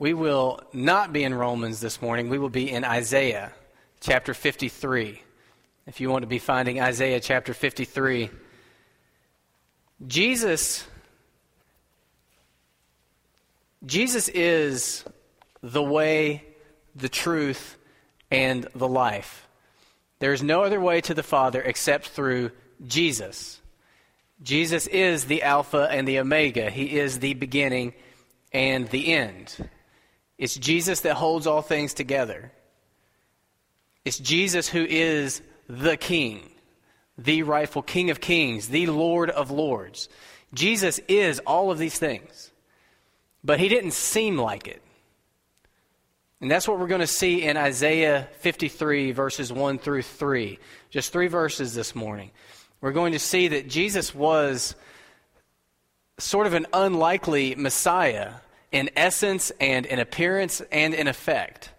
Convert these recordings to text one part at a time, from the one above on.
We will not be in Romans this morning. We will be in Isaiah chapter 53. If you want to be finding Isaiah chapter 53, Jesus Jesus is the way, the truth, and the life. There is no other way to the Father except through Jesus. Jesus is the Alpha and the Omega. He is the beginning and the end. It's Jesus that holds all things together. It's Jesus who is the King, the rightful King of kings, the Lord of lords. Jesus is all of these things, but he didn't seem like it. And that's what we're going to see in Isaiah 53, verses 1 through 3. Just three verses this morning we're going to see that Jesus was sort of an unlikely Messiah in essence and in appearance and in effect.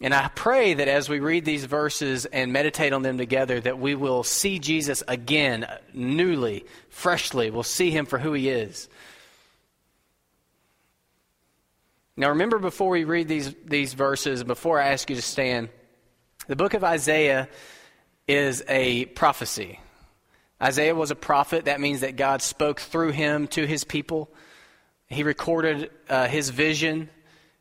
And I pray that as we read these verses and meditate on them together, that we will see Jesus again, newly, freshly. We'll see him for who he is. Now, remember before we read these, these verses, before I ask you to stand, the book of Isaiah is a prophecy. Isaiah was a prophet. That means that God spoke through him to his people. He recorded uh, his vision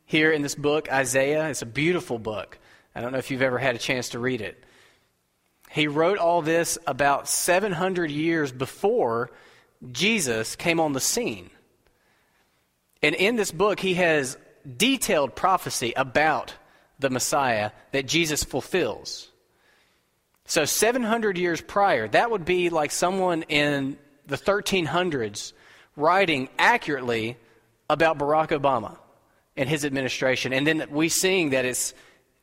here in this book, Isaiah. It's a beautiful book. I don't know if you've ever had a chance to read it. He wrote all this about 700 years before Jesus came on the scene. And in this book, he has detailed prophecy about the Messiah that Jesus fulfills. So 700 years prior, that would be like someone in the 1300s writing accurately about Barack Obama and his administration. And then we seeing that it's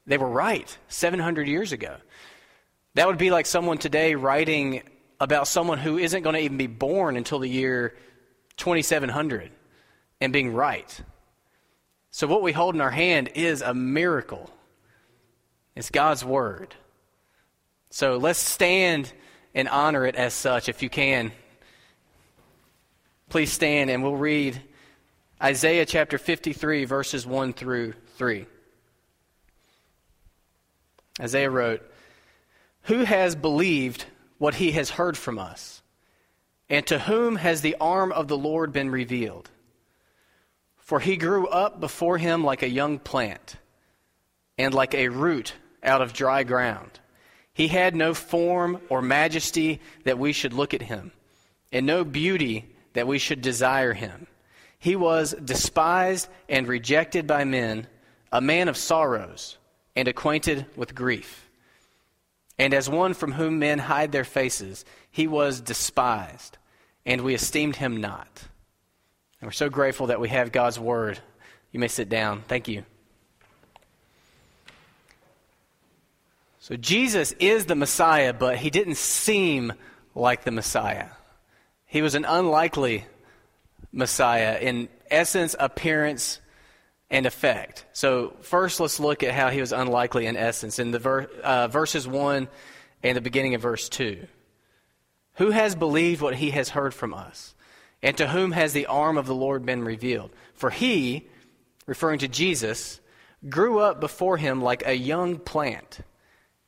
they were right 700 years ago. That would be like someone today writing about someone who isn't going to even be born until the year 2700 and being right. So, what we hold in our hand is a miracle. It's God's Word. So let's stand and honor it as such if you can. Please stand and we'll read Isaiah chapter 53, verses 1 through 3. Isaiah wrote, Who has believed what he has heard from us? And to whom has the arm of the Lord been revealed? For he grew up before him like a young plant, and like a root out of dry ground. He had no form or majesty that we should look at him, and no beauty that we should desire him. He was despised and rejected by men, a man of sorrows, and acquainted with grief. And as one from whom men hide their faces, he was despised, and we esteemed him not. And we're so grateful that we have God's word. You may sit down. Thank you. So Jesus is the Messiah, but he didn't seem like the Messiah. He was an unlikely Messiah in essence, appearance, and effect. So, first, let's look at how he was unlikely in essence in the ver- uh, verses 1 and the beginning of verse 2. Who has believed what he has heard from us? And to whom has the arm of the Lord been revealed? For he, referring to Jesus, grew up before him like a young plant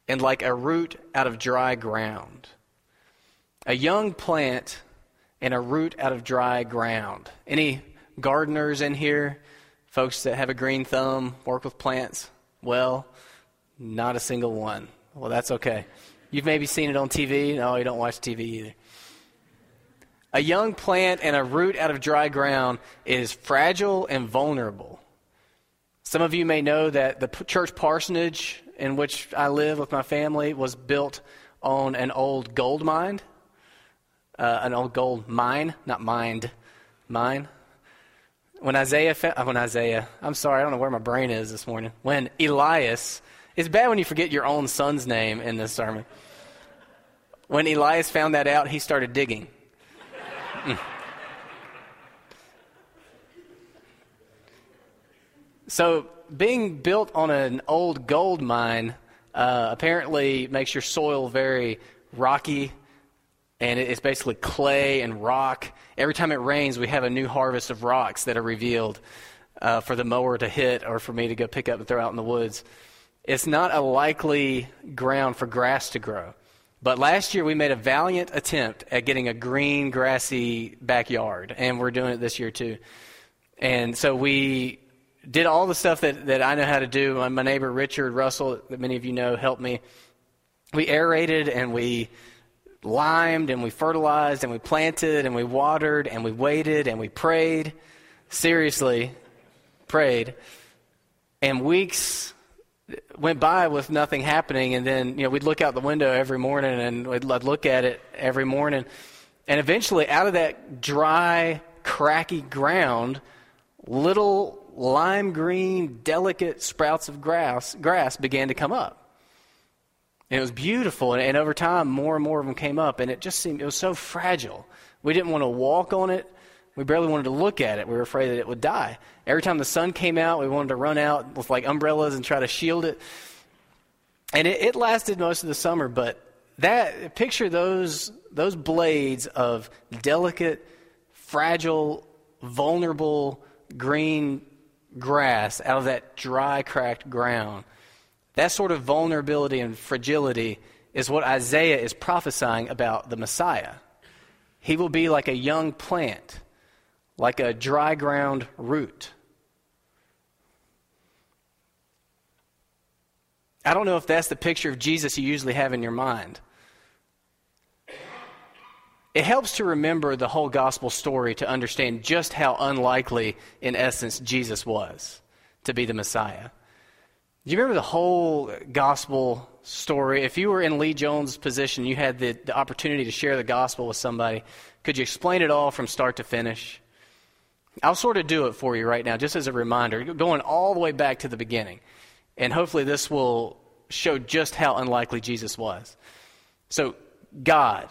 and like a root out of dry ground. A young plant and a root out of dry ground. Any gardeners in here? Folks that have a green thumb, work with plants? Well, not a single one. Well, that's okay. You've maybe seen it on TV. No, you don't watch TV either. A young plant and a root out of dry ground is fragile and vulnerable. Some of you may know that the church parsonage in which I live with my family was built on an old gold mine. Uh, an old gold mine, not mined, mine. When Isaiah, uh, when Isaiah, I'm sorry, I don't know where my brain is this morning. When Elias, it's bad when you forget your own son's name in this sermon. When Elias found that out, he started digging. Mm. So being built on an old gold mine uh, apparently makes your soil very rocky, and it's basically clay and rock. Every time it rains, we have a new harvest of rocks that are revealed. uh, for the mower to hit or for me to go pick up and throw out in the woods. It's not a likely ground for grass to grow. But last year we made a valiant attempt at getting a green, grassy backyard, and we're doing it this year too. And so we did all the stuff that, that I know how to do. My, my neighbor Richard Russell, that many of you know, helped me. We aerated and we limed and we fertilized and we planted and we watered and we waited and we prayed. Seriously, prayed. And weeks went by with nothing happening. And then, you know, we'd look out the window every morning and we'd, I'd look at it every morning. And eventually, out of that dry, cracky ground, little lime green, delicate sprouts of grass, grass began to come up. And it was beautiful. And, and over time, more and more of them came up. And it just seemed, it was so fragile. We didn't want to walk on it. We barely wanted to look at it. We were afraid that it would die. Every time the sun came out, we wanted to run out with like umbrellas and try to shield it. And it, it lasted most of the summer, but that picture those those blades of delicate, fragile, vulnerable green grass out of that dry, cracked ground. That sort of vulnerability and fragility is what Isaiah is prophesying about the Messiah. He will be like a young plant like a dry ground root. I don't know if that's the picture of Jesus you usually have in your mind. It helps to remember the whole gospel story to understand just how unlikely, in essence, Jesus was to be the Messiah. Do you remember the whole gospel story? If you were in Lee Jones' position, you had the, the opportunity to share the gospel with somebody, could you explain it all from start to finish? I'll sort of do it for you right now, just as a reminder, going all the way back to the beginning. And hopefully, this will show just how unlikely Jesus was. So, God.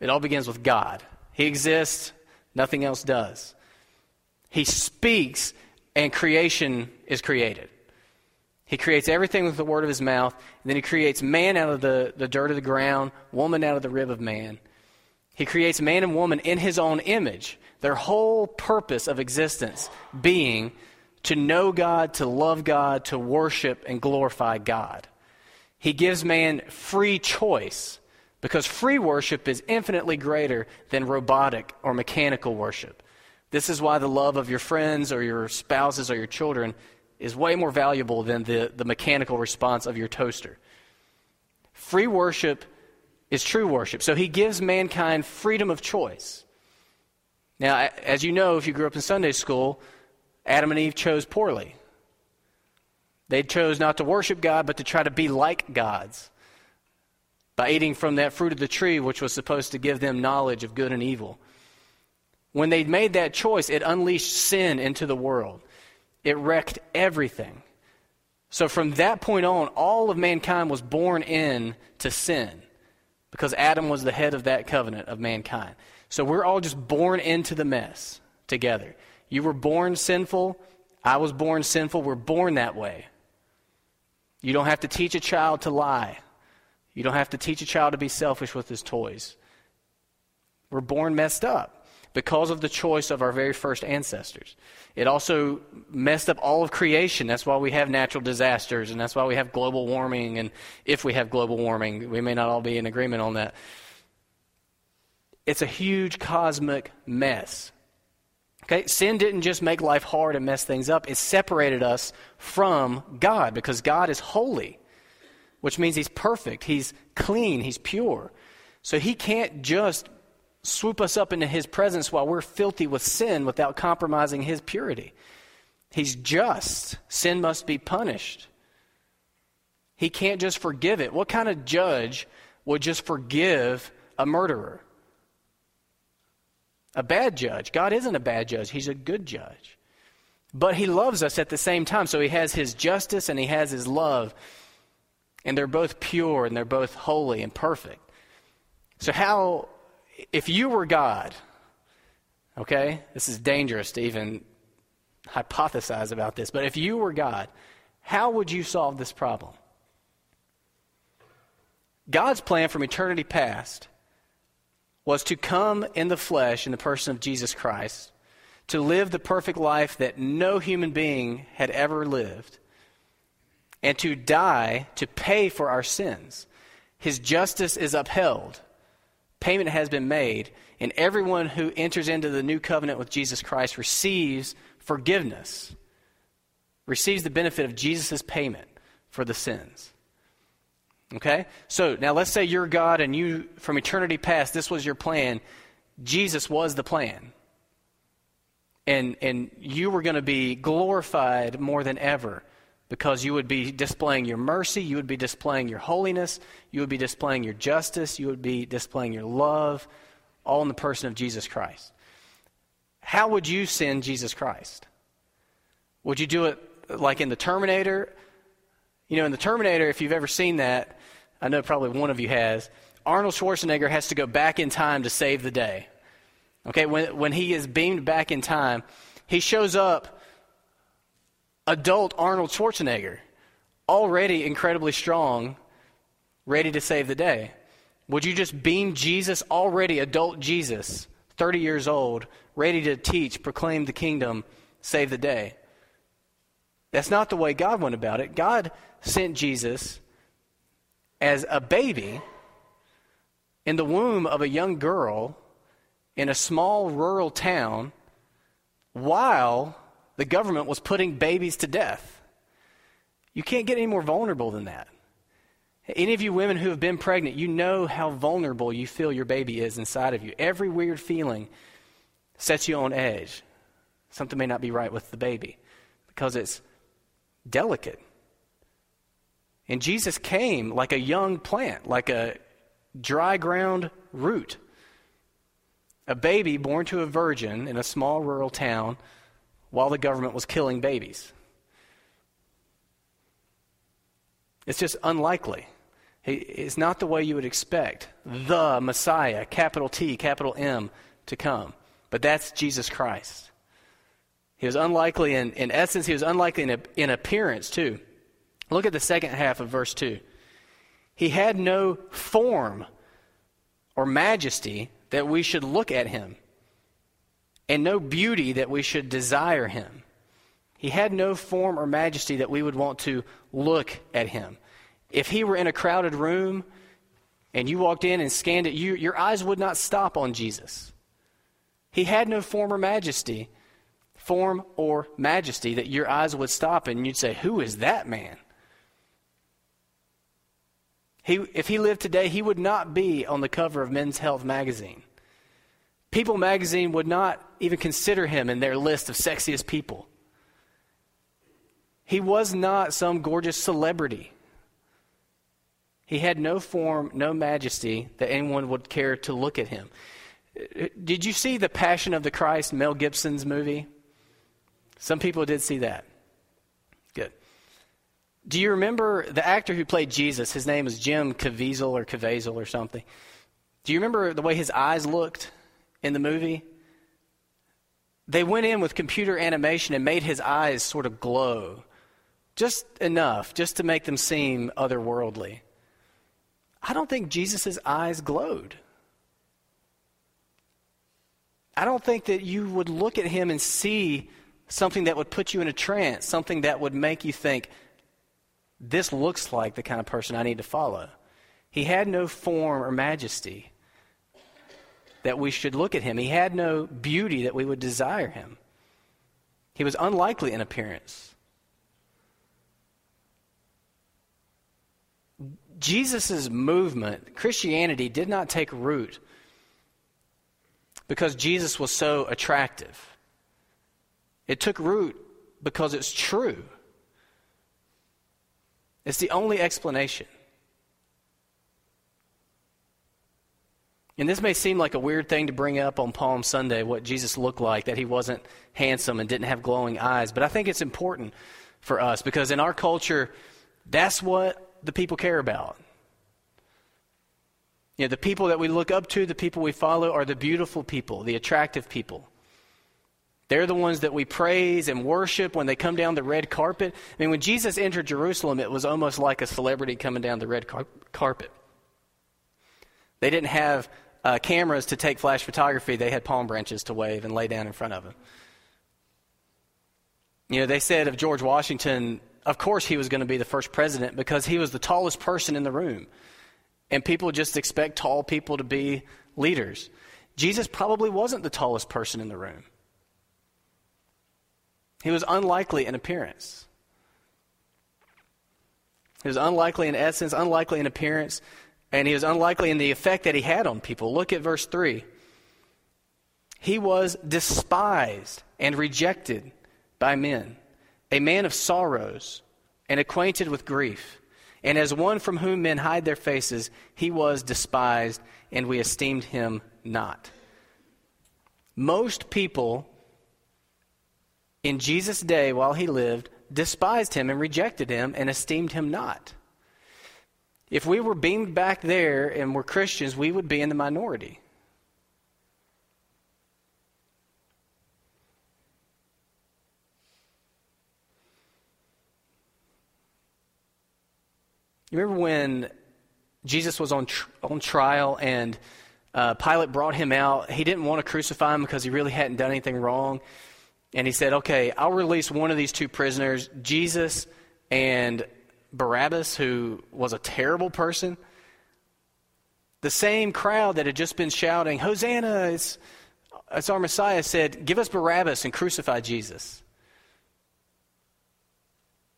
It all begins with God. He exists, nothing else does. He speaks, and creation is created. He creates everything with the word of his mouth, and then he creates man out of the, the dirt of the ground, woman out of the rib of man. He creates man and woman in his own image their whole purpose of existence being to know God, to love God, to worship and glorify God. He gives man free choice because free worship is infinitely greater than robotic or mechanical worship. This is why the love of your friends or your spouses or your children is way more valuable than the, the mechanical response of your toaster. Free worship is true worship. So he gives mankind freedom of choice. Now, as you know, if you grew up in Sunday school, Adam and Eve chose poorly. They chose not to worship God, but to try to be like gods by eating from that fruit of the tree, which was supposed to give them knowledge of good and evil. When they made that choice, it unleashed sin into the world, it wrecked everything. So from that point on, all of mankind was born in to sin because Adam was the head of that covenant of mankind. So we're all just born into the mess together. You were born sinful. I was born sinful. We're born that way. You don't have to teach a child to lie. You don't have to teach a child to be selfish with his toys. We're born messed up because of the choice of our very first ancestors. It also messed up all of creation. That's why we have natural disasters, and that's why we have global warming. And if we have global warming, we may not all be in agreement on that. It's a huge cosmic mess. Okay, sin didn't just make life hard and mess things up, it separated us from God because God is holy, which means He's perfect, He's clean, He's pure. So He can't just swoop us up into His presence while we're filthy with sin without compromising His purity. He's just. Sin must be punished. He can't just forgive it. What kind of judge would just forgive a murderer? a bad judge. God isn't a bad judge, He's a good judge. But He loves us at the same time. So He has His justice and He has His love. And they're both pure and they're both holy and perfect. So, how, if you were God, okay, this is dangerous to even hypothesize about this, but if you were God, how would you solve this problem? God's plan from eternity past was to come in the flesh in the person of Jesus Christ, to live the perfect life that no human being had ever lived, and to die to pay for our sins. His justice is upheld, payment has been made, and everyone who enters into the new covenant with Jesus Christ receives forgiveness, receives the benefit of Jesus' payment for the sins. Okay? So now let's say you're God and you, from eternity past, this was your plan. Jesus was the plan. And, and you were going to be glorified more than ever because you would be displaying your mercy, you would be displaying your holiness, you would be displaying your justice, you would be displaying your love, all in the person of Jesus Christ. How would you send Jesus Christ? Would you do it like in the Terminator? You know, in the Terminator, if you've ever seen that, I know probably one of you has, Arnold Schwarzenegger has to go back in time to save the day. Okay, when, when he is beamed back in time, he shows up adult Arnold Schwarzenegger, already incredibly strong, ready to save the day. Would you just beam Jesus, already adult Jesus, 30 years old, ready to teach, proclaim the kingdom, save the day? That's not the way God went about it. God sent Jesus as a baby in the womb of a young girl in a small rural town while the government was putting babies to death. You can't get any more vulnerable than that. Any of you women who have been pregnant, you know how vulnerable you feel your baby is inside of you. Every weird feeling sets you on edge. Something may not be right with the baby because it's delicate. And Jesus came like a young plant, like a dry ground root. A baby born to a virgin in a small rural town while the government was killing babies. It's just unlikely. It's not the way you would expect the Messiah, capital T, capital M, to come. But that's Jesus Christ. He was unlikely in, in essence, he was unlikely in, in appearance, too. Look at the second half of verse 2. He had no form or majesty that we should look at him, and no beauty that we should desire him. He had no form or majesty that we would want to look at him. If he were in a crowded room and you walked in and scanned it, you, your eyes would not stop on Jesus. He had no form or majesty, form or majesty that your eyes would stop and you'd say, Who is that man? He, if he lived today, he would not be on the cover of Men's Health magazine. People magazine would not even consider him in their list of sexiest people. He was not some gorgeous celebrity. He had no form, no majesty that anyone would care to look at him. Did you see The Passion of the Christ, Mel Gibson's movie? Some people did see that. Good. Do you remember the actor who played Jesus? His name was Jim Caviezel or Caviezel or something. Do you remember the way his eyes looked in the movie? They went in with computer animation and made his eyes sort of glow. Just enough, just to make them seem otherworldly. I don't think Jesus' eyes glowed. I don't think that you would look at him and see something that would put you in a trance, something that would make you think, this looks like the kind of person I need to follow. He had no form or majesty that we should look at him. He had no beauty that we would desire him. He was unlikely in appearance. Jesus' movement, Christianity, did not take root because Jesus was so attractive. It took root because it's true. It's the only explanation. And this may seem like a weird thing to bring up on Palm Sunday, what Jesus looked like, that he wasn't handsome and didn't have glowing eyes. But I think it's important for us because in our culture, that's what the people care about. You know, the people that we look up to, the people we follow, are the beautiful people, the attractive people. They're the ones that we praise and worship when they come down the red carpet. I mean, when Jesus entered Jerusalem, it was almost like a celebrity coming down the red car- carpet. They didn't have uh, cameras to take flash photography, they had palm branches to wave and lay down in front of him. You know, they said of George Washington, of course he was going to be the first president because he was the tallest person in the room. And people just expect tall people to be leaders. Jesus probably wasn't the tallest person in the room. He was unlikely in appearance. He was unlikely in essence, unlikely in appearance, and he was unlikely in the effect that he had on people. Look at verse 3. He was despised and rejected by men, a man of sorrows and acquainted with grief. And as one from whom men hide their faces, he was despised, and we esteemed him not. Most people in Jesus' day while he lived despised him and rejected him and esteemed him not. If we were beamed back there and were Christians, we would be in the minority. You remember when Jesus was on, tr- on trial and uh, Pilate brought him out? He didn't want to crucify him because he really hadn't done anything wrong. And he said, Okay, I'll release one of these two prisoners, Jesus and Barabbas, who was a terrible person. The same crowd that had just been shouting, Hosanna, it's, it's our Messiah, said, Give us Barabbas and crucify Jesus.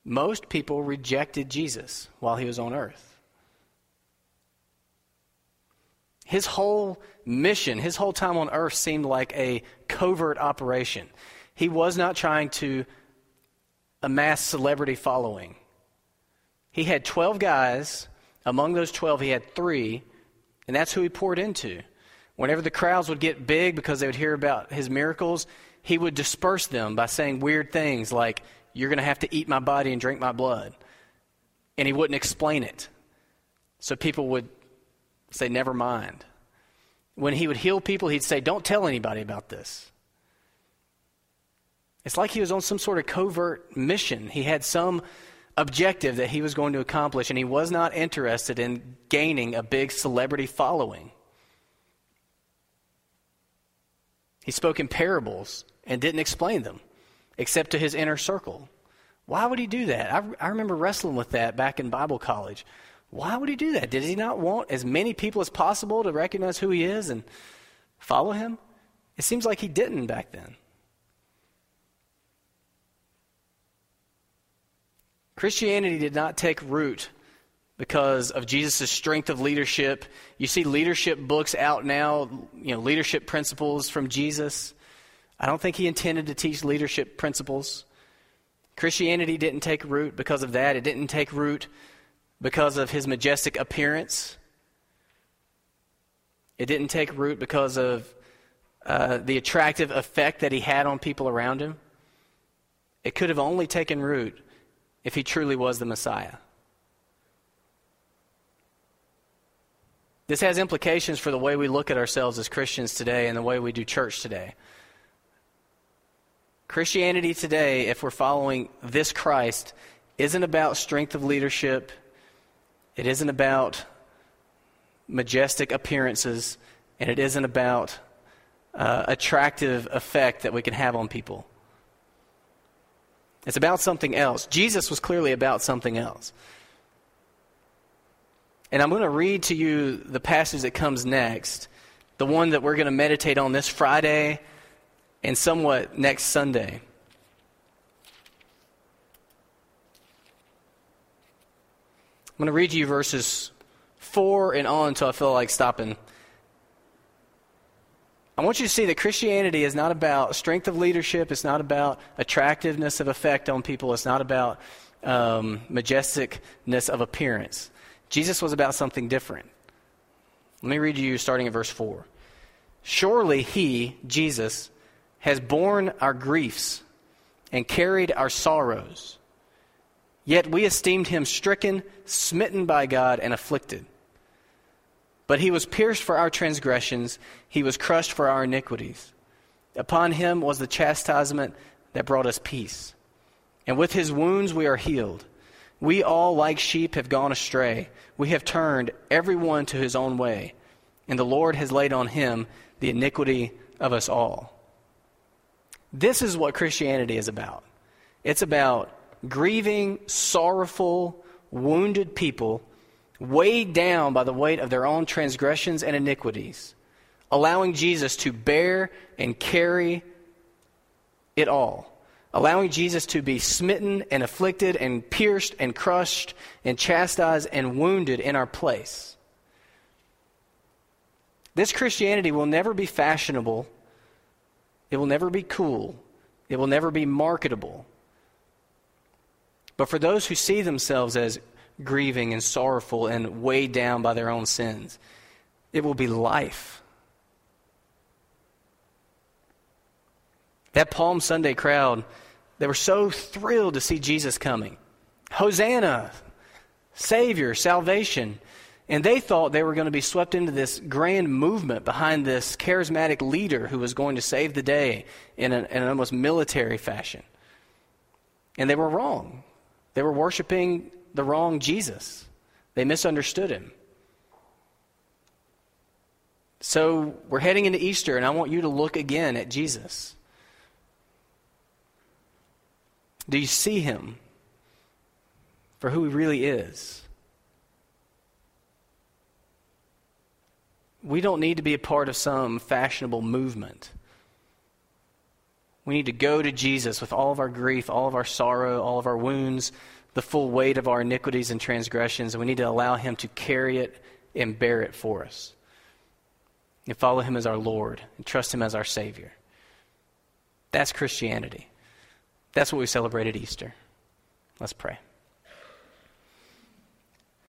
Most people rejected Jesus while he was on earth. His whole mission, his whole time on earth seemed like a covert operation. He was not trying to amass celebrity following. He had 12 guys. Among those 12, he had three, and that's who he poured into. Whenever the crowds would get big because they would hear about his miracles, he would disperse them by saying weird things like, you're going to have to eat my body and drink my blood. And he wouldn't explain it. So people would say, Never mind. When he would heal people, he'd say, Don't tell anybody about this. It's like he was on some sort of covert mission. He had some objective that he was going to accomplish, and he was not interested in gaining a big celebrity following. He spoke in parables and didn't explain them except to his inner circle. Why would he do that? I, I remember wrestling with that back in Bible college. Why would he do that? Did he not want as many people as possible to recognize who he is and follow him? It seems like he didn't back then. Christianity did not take root because of Jesus' strength of leadership. You see leadership books out now, you know, leadership principles from Jesus. I don't think he intended to teach leadership principles. Christianity didn't take root because of that. It didn't take root because of his majestic appearance. It didn't take root because of uh, the attractive effect that he had on people around him. It could have only taken root if he truly was the Messiah. This has implications for the way we look at ourselves as Christians today and the way we do church today. Christianity today, if we're following this Christ, isn't about strength of leadership. It isn't about majestic appearances. And it isn't about uh, attractive effect that we can have on people. It's about something else. Jesus was clearly about something else. And I'm going to read to you the passage that comes next, the one that we're going to meditate on this Friday and somewhat next Sunday. I'm going to read you verses 4 and on until I feel like stopping. I want you to see that Christianity is not about strength of leadership, it's not about attractiveness of effect on people, it's not about um, majesticness of appearance. Jesus was about something different. Let me read you starting at verse 4. Surely he, Jesus, has borne our griefs and carried our sorrows. Yet we esteemed him stricken, smitten by God, and afflicted. But he was pierced for our transgressions, he was crushed for our iniquities. Upon him was the chastisement that brought us peace. And with his wounds we are healed. We all, like sheep, have gone astray. We have turned every one to his own way. And the Lord has laid on him the iniquity of us all. This is what Christianity is about. It's about grieving, sorrowful, wounded people weighed down by the weight of their own transgressions and iniquities, allowing Jesus to bear and carry it all. Allowing Jesus to be smitten and afflicted and pierced and crushed and chastised and wounded in our place. This Christianity will never be fashionable. It will never be cool. It will never be marketable. But for those who see themselves as grieving and sorrowful and weighed down by their own sins, it will be life. That Palm Sunday crowd, they were so thrilled to see Jesus coming. Hosanna, Savior, salvation. And they thought they were going to be swept into this grand movement behind this charismatic leader who was going to save the day in an, in an almost military fashion. And they were wrong. They were worshiping the wrong Jesus, they misunderstood him. So we're heading into Easter, and I want you to look again at Jesus. Do you see him for who he really is? We don't need to be a part of some fashionable movement. We need to go to Jesus with all of our grief, all of our sorrow, all of our wounds, the full weight of our iniquities and transgressions, and we need to allow Him to carry it and bear it for us. And follow Him as our Lord and trust Him as our Savior. That's Christianity. That's what we celebrate at Easter. Let's pray.